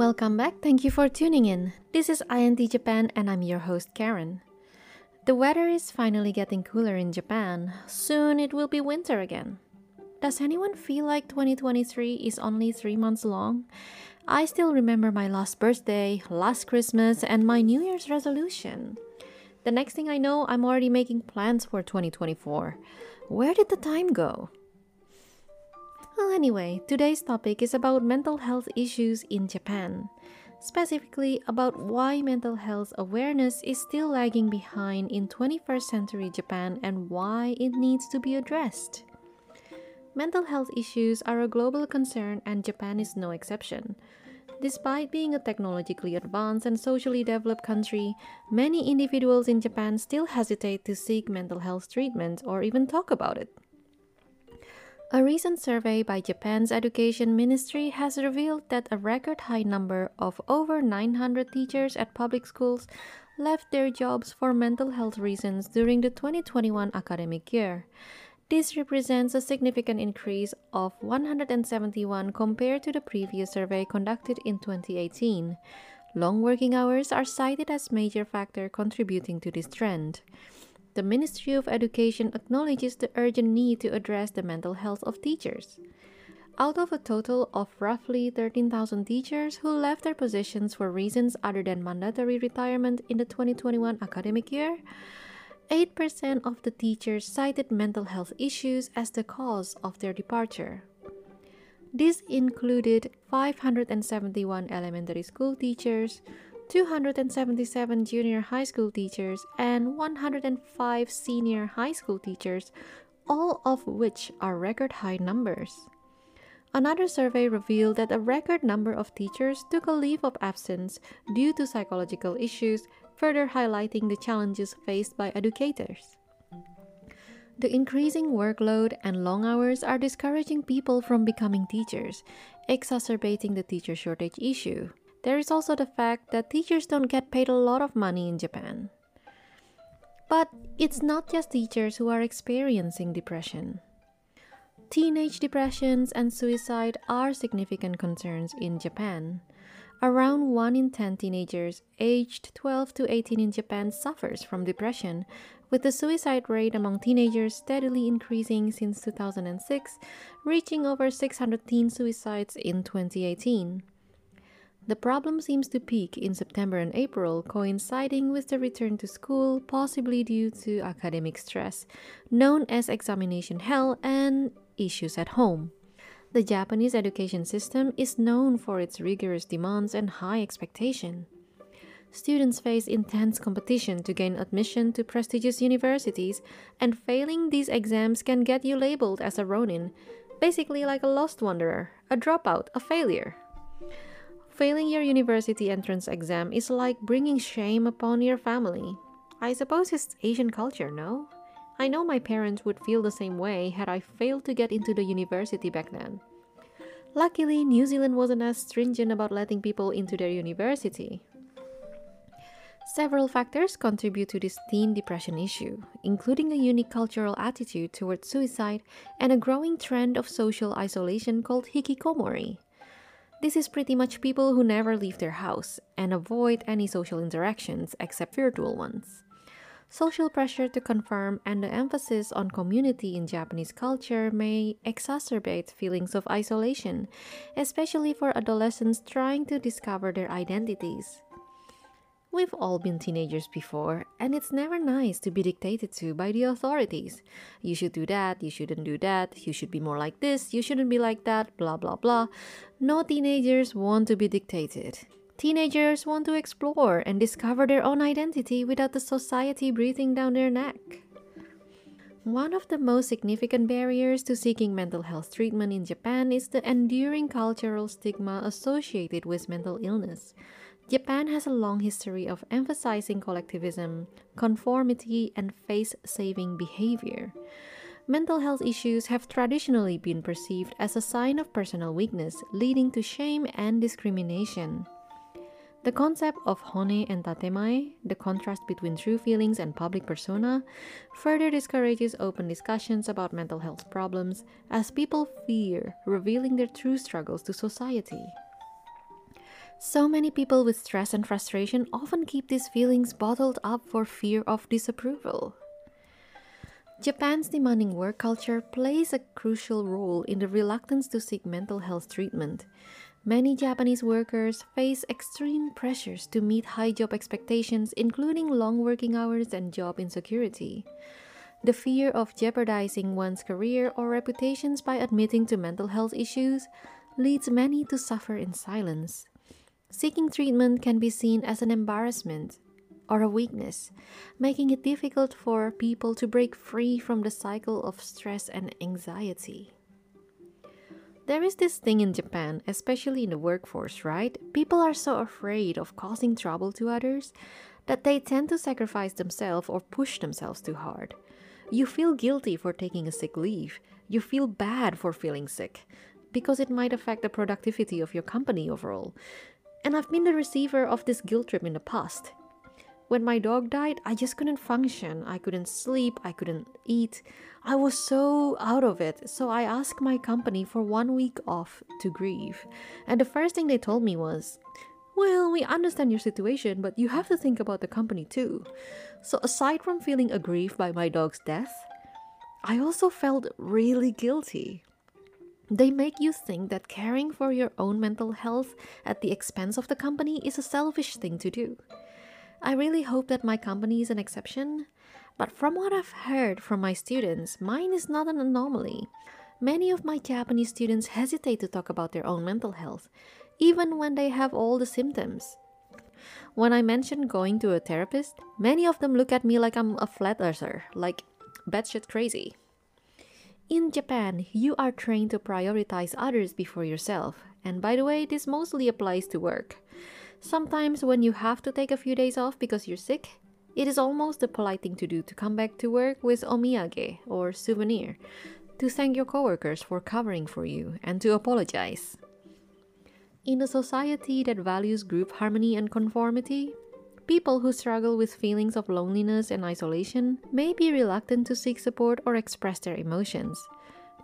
Welcome back. Thank you for tuning in. This is INT Japan and I'm your host Karen. The weather is finally getting cooler in Japan. Soon it will be winter again. Does anyone feel like 2023 is only 3 months long? I still remember my last birthday, last Christmas, and my New Year's resolution. The next thing I know, I'm already making plans for 2024. Where did the time go? Well, anyway, today's topic is about mental health issues in Japan. Specifically, about why mental health awareness is still lagging behind in 21st century Japan and why it needs to be addressed. Mental health issues are a global concern, and Japan is no exception. Despite being a technologically advanced and socially developed country, many individuals in Japan still hesitate to seek mental health treatment or even talk about it. A recent survey by Japan's Education Ministry has revealed that a record high number of over 900 teachers at public schools left their jobs for mental health reasons during the 2021 academic year. This represents a significant increase of 171 compared to the previous survey conducted in 2018. Long working hours are cited as major factor contributing to this trend the Ministry of Education acknowledges the urgent need to address the mental health of teachers. Out of a total of roughly 13,000 teachers who left their positions for reasons other than mandatory retirement in the 2021 academic year, 8% of the teachers cited mental health issues as the cause of their departure. This included 571 elementary school teachers, 277 junior high school teachers, and 105 senior high school teachers, all of which are record high numbers. Another survey revealed that a record number of teachers took a leave of absence due to psychological issues, further highlighting the challenges faced by educators. The increasing workload and long hours are discouraging people from becoming teachers, exacerbating the teacher shortage issue. There is also the fact that teachers don't get paid a lot of money in Japan. But it's not just teachers who are experiencing depression. Teenage depressions and suicide are significant concerns in Japan. Around 1 in 10 teenagers aged 12 to 18 in Japan suffers from depression, with the suicide rate among teenagers steadily increasing since 2006, reaching over 600 teen suicides in 2018. The problem seems to peak in September and April, coinciding with the return to school, possibly due to academic stress, known as examination hell, and issues at home. The Japanese education system is known for its rigorous demands and high expectation. Students face intense competition to gain admission to prestigious universities, and failing these exams can get you labeled as a ronin, basically like a lost wanderer, a dropout, a failure. Failing your university entrance exam is like bringing shame upon your family. I suppose it's Asian culture, no? I know my parents would feel the same way had I failed to get into the university back then. Luckily, New Zealand wasn't as stringent about letting people into their university. Several factors contribute to this teen depression issue, including a unique cultural attitude towards suicide and a growing trend of social isolation called hikikomori. This is pretty much people who never leave their house and avoid any social interactions except virtual ones. Social pressure to conform and the emphasis on community in Japanese culture may exacerbate feelings of isolation, especially for adolescents trying to discover their identities. We've all been teenagers before, and it's never nice to be dictated to by the authorities. You should do that, you shouldn't do that, you should be more like this, you shouldn't be like that, blah blah blah. No teenagers want to be dictated. Teenagers want to explore and discover their own identity without the society breathing down their neck. One of the most significant barriers to seeking mental health treatment in Japan is the enduring cultural stigma associated with mental illness. Japan has a long history of emphasizing collectivism, conformity, and face saving behavior. Mental health issues have traditionally been perceived as a sign of personal weakness, leading to shame and discrimination. The concept of honne and tatemae, the contrast between true feelings and public persona, further discourages open discussions about mental health problems as people fear revealing their true struggles to society. So many people with stress and frustration often keep these feelings bottled up for fear of disapproval. Japan's demanding work culture plays a crucial role in the reluctance to seek mental health treatment. Many Japanese workers face extreme pressures to meet high job expectations, including long working hours and job insecurity. The fear of jeopardizing one's career or reputations by admitting to mental health issues leads many to suffer in silence. Seeking treatment can be seen as an embarrassment or a weakness, making it difficult for people to break free from the cycle of stress and anxiety. There is this thing in Japan, especially in the workforce, right? People are so afraid of causing trouble to others that they tend to sacrifice themselves or push themselves too hard. You feel guilty for taking a sick leave. You feel bad for feeling sick because it might affect the productivity of your company overall. And I've been the receiver of this guilt trip in the past. When my dog died, I just couldn't function. I couldn't sleep. I couldn't eat. I was so out of it. So I asked my company for one week off to grieve. And the first thing they told me was, Well, we understand your situation, but you have to think about the company too. So aside from feeling aggrieved by my dog's death, I also felt really guilty. They make you think that caring for your own mental health at the expense of the company is a selfish thing to do. I really hope that my company is an exception, but from what I've heard from my students, mine is not an anomaly. Many of my Japanese students hesitate to talk about their own mental health, even when they have all the symptoms. When I mention going to a therapist, many of them look at me like I'm a flat earther, like batshit crazy. In Japan, you are trained to prioritize others before yourself, and by the way, this mostly applies to work. Sometimes, when you have to take a few days off because you're sick, it is almost the polite thing to do to come back to work with omiyage or souvenir, to thank your coworkers for covering for you, and to apologize. In a society that values group harmony and conformity, people who struggle with feelings of loneliness and isolation may be reluctant to seek support or express their emotions.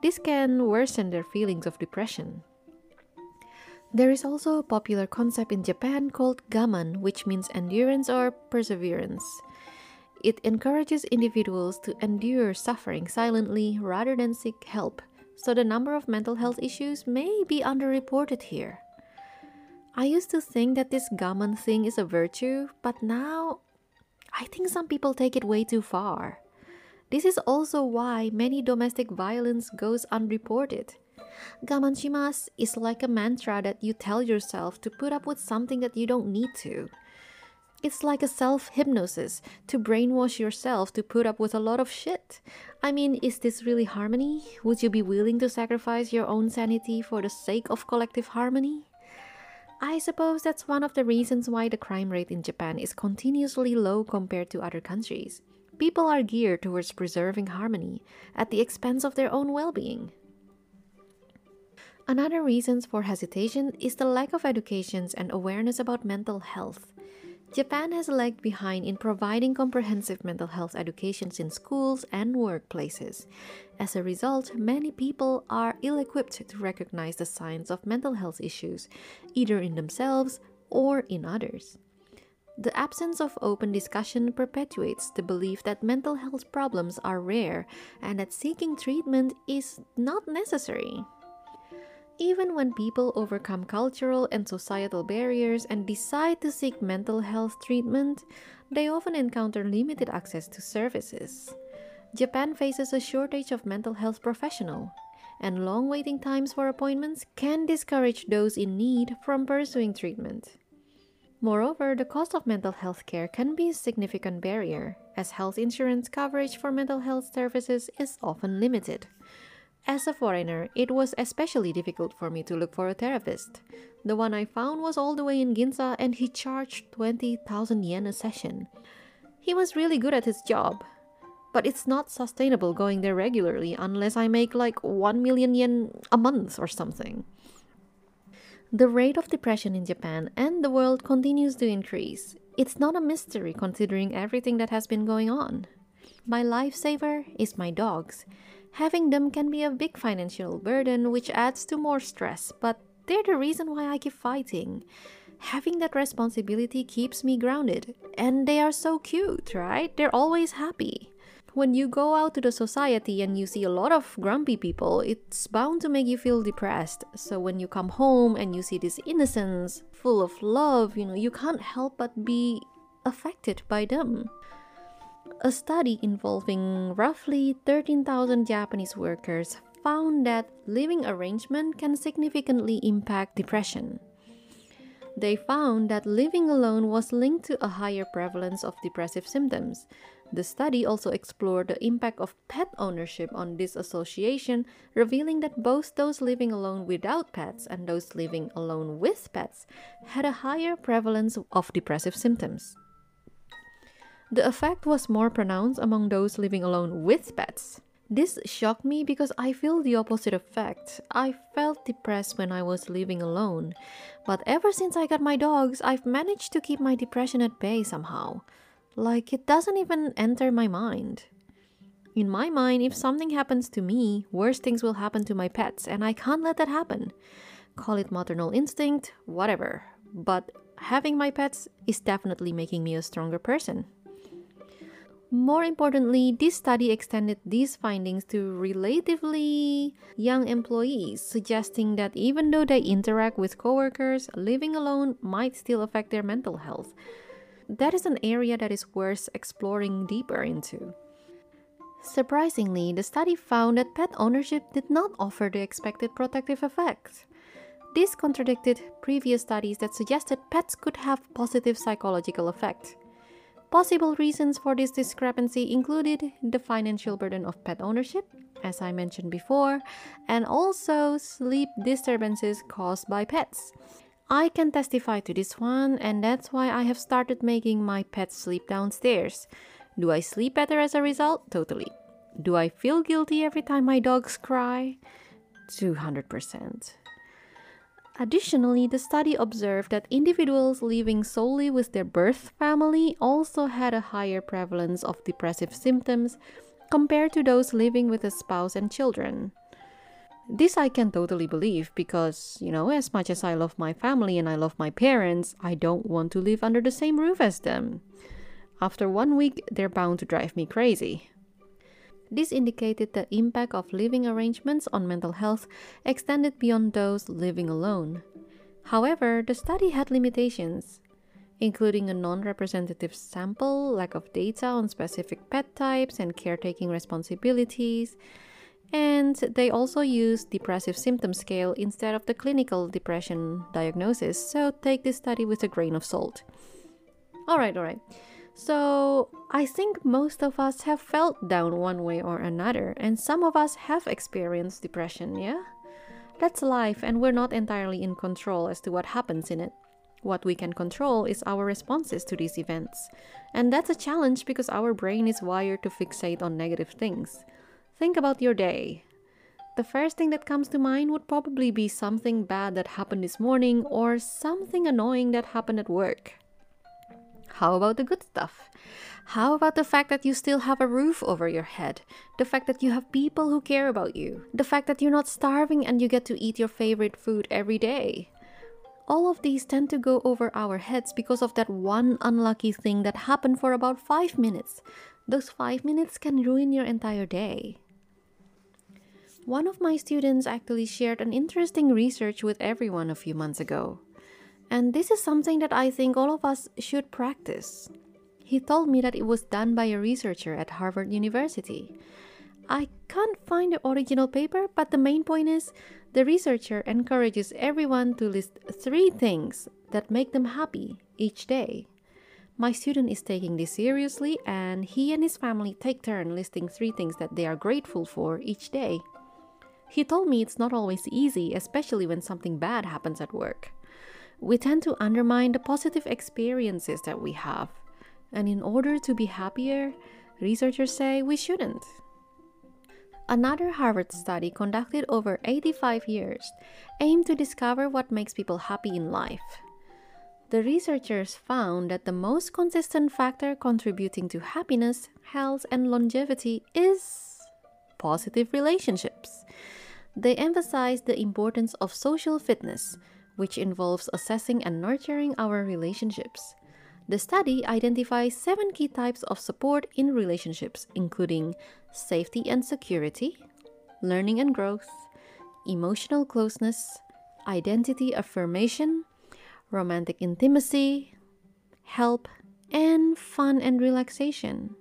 This can worsen their feelings of depression. There is also a popular concept in Japan called gaman, which means endurance or perseverance. It encourages individuals to endure suffering silently rather than seek help, so the number of mental health issues may be underreported here. I used to think that this gaman thing is a virtue, but now I think some people take it way too far. This is also why many domestic violence goes unreported. Gaman shimasu is like a mantra that you tell yourself to put up with something that you don't need to. It's like a self hypnosis to brainwash yourself to put up with a lot of shit. I mean, is this really harmony? Would you be willing to sacrifice your own sanity for the sake of collective harmony? I suppose that's one of the reasons why the crime rate in Japan is continuously low compared to other countries. People are geared towards preserving harmony at the expense of their own well being. Another reason for hesitation is the lack of education and awareness about mental health. Japan has lagged behind in providing comprehensive mental health education in schools and workplaces. As a result, many people are ill equipped to recognize the signs of mental health issues, either in themselves or in others. The absence of open discussion perpetuates the belief that mental health problems are rare and that seeking treatment is not necessary. Even when people overcome cultural and societal barriers and decide to seek mental health treatment, they often encounter limited access to services. Japan faces a shortage of mental health professionals, and long waiting times for appointments can discourage those in need from pursuing treatment. Moreover, the cost of mental health care can be a significant barrier, as health insurance coverage for mental health services is often limited. As a foreigner, it was especially difficult for me to look for a therapist. The one I found was all the way in Ginza and he charged 20,000 yen a session. He was really good at his job, but it's not sustainable going there regularly unless I make like 1 million yen a month or something. The rate of depression in Japan and the world continues to increase. It's not a mystery considering everything that has been going on. My lifesaver is my dogs. Having them can be a big financial burden, which adds to more stress, but they're the reason why I keep fighting. having that responsibility keeps me grounded. And they are so cute, right? They're always happy. When you go out to the society and you see a lot of grumpy people, it's bound to make you feel depressed. So when you come home and you see this innocence, full of love, you know, you can't help but be affected by them. A study involving roughly 13,000 Japanese workers found that living arrangement can significantly impact depression. They found that living alone was linked to a higher prevalence of depressive symptoms. The study also explored the impact of pet ownership on this association, revealing that both those living alone without pets and those living alone with pets had a higher prevalence of depressive symptoms. The effect was more pronounced among those living alone with pets. This shocked me because I feel the opposite effect. I felt depressed when I was living alone, but ever since I got my dogs, I've managed to keep my depression at bay somehow. Like it doesn't even enter my mind. In my mind, if something happens to me, worse things will happen to my pets, and I can't let that happen. Call it maternal instinct, whatever. But having my pets is definitely making me a stronger person. More importantly, this study extended these findings to relatively young employees, suggesting that even though they interact with coworkers, living alone might still affect their mental health. That is an area that is worth exploring deeper into. Surprisingly, the study found that pet ownership did not offer the expected protective effects. This contradicted previous studies that suggested pets could have positive psychological effects. Possible reasons for this discrepancy included the financial burden of pet ownership, as I mentioned before, and also sleep disturbances caused by pets. I can testify to this one, and that's why I have started making my pets sleep downstairs. Do I sleep better as a result? Totally. Do I feel guilty every time my dogs cry? 200%. Additionally, the study observed that individuals living solely with their birth family also had a higher prevalence of depressive symptoms compared to those living with a spouse and children. This I can totally believe because, you know, as much as I love my family and I love my parents, I don't want to live under the same roof as them. After one week, they're bound to drive me crazy. This indicated the impact of living arrangements on mental health extended beyond those living alone. However, the study had limitations, including a non representative sample, lack of data on specific pet types and caretaking responsibilities, and they also used depressive symptom scale instead of the clinical depression diagnosis, so take this study with a grain of salt. Alright, alright. So, I think most of us have felt down one way or another, and some of us have experienced depression, yeah? That's life, and we're not entirely in control as to what happens in it. What we can control is our responses to these events. And that's a challenge because our brain is wired to fixate on negative things. Think about your day. The first thing that comes to mind would probably be something bad that happened this morning or something annoying that happened at work. How about the good stuff? How about the fact that you still have a roof over your head? The fact that you have people who care about you? The fact that you're not starving and you get to eat your favorite food every day? All of these tend to go over our heads because of that one unlucky thing that happened for about five minutes. Those five minutes can ruin your entire day. One of my students actually shared an interesting research with everyone a few months ago. And this is something that I think all of us should practice. He told me that it was done by a researcher at Harvard University. I can't find the original paper, but the main point is the researcher encourages everyone to list three things that make them happy each day. My student is taking this seriously, and he and his family take turn listing three things that they are grateful for each day. He told me it's not always easy, especially when something bad happens at work we tend to undermine the positive experiences that we have. And in order to be happier, researchers say we shouldn't. Another Harvard study conducted over 85 years aimed to discover what makes people happy in life. The researchers found that the most consistent factor contributing to happiness, health, and longevity is positive relationships. They emphasized the importance of social fitness, which involves assessing and nurturing our relationships. The study identifies seven key types of support in relationships, including safety and security, learning and growth, emotional closeness, identity affirmation, romantic intimacy, help, and fun and relaxation.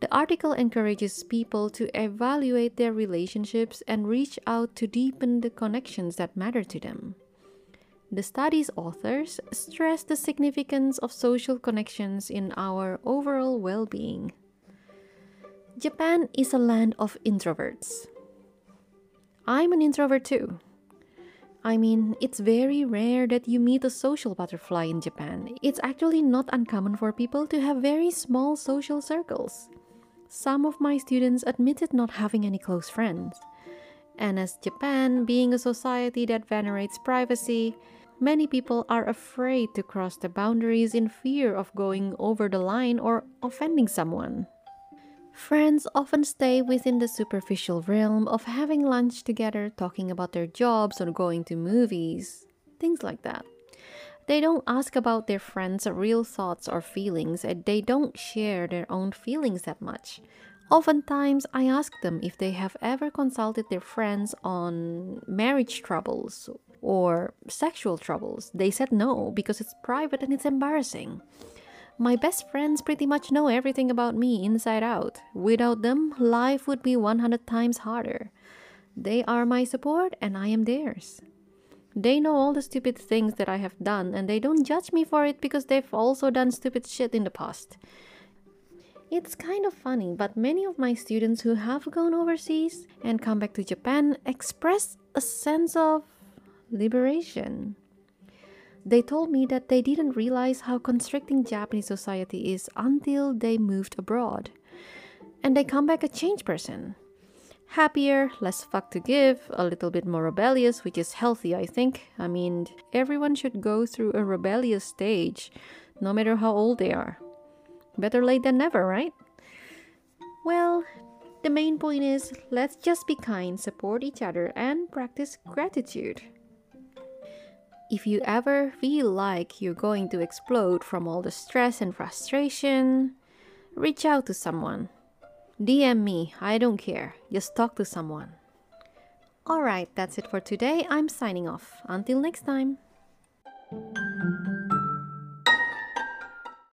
The article encourages people to evaluate their relationships and reach out to deepen the connections that matter to them. The study's authors stress the significance of social connections in our overall well being. Japan is a land of introverts. I'm an introvert too. I mean, it's very rare that you meet a social butterfly in Japan. It's actually not uncommon for people to have very small social circles. Some of my students admitted not having any close friends. And as Japan being a society that venerates privacy, Many people are afraid to cross the boundaries in fear of going over the line or offending someone. Friends often stay within the superficial realm of having lunch together, talking about their jobs, or going to movies, things like that. They don't ask about their friends' real thoughts or feelings, and they don't share their own feelings that much. Oftentimes, I ask them if they have ever consulted their friends on marriage troubles or sexual troubles. They said no because it's private and it's embarrassing. My best friends pretty much know everything about me inside out. Without them, life would be 100 times harder. They are my support and I am theirs. They know all the stupid things that I have done and they don't judge me for it because they've also done stupid shit in the past. It's kind of funny, but many of my students who have gone overseas and come back to Japan express a sense of liberation. They told me that they didn't realize how constricting Japanese society is until they moved abroad. And they come back a changed person. Happier, less fuck to give, a little bit more rebellious, which is healthy, I think. I mean, everyone should go through a rebellious stage, no matter how old they are. Better late than never, right? Well, the main point is let's just be kind, support each other, and practice gratitude. If you ever feel like you're going to explode from all the stress and frustration, reach out to someone. DM me, I don't care. Just talk to someone. Alright, that's it for today. I'm signing off. Until next time.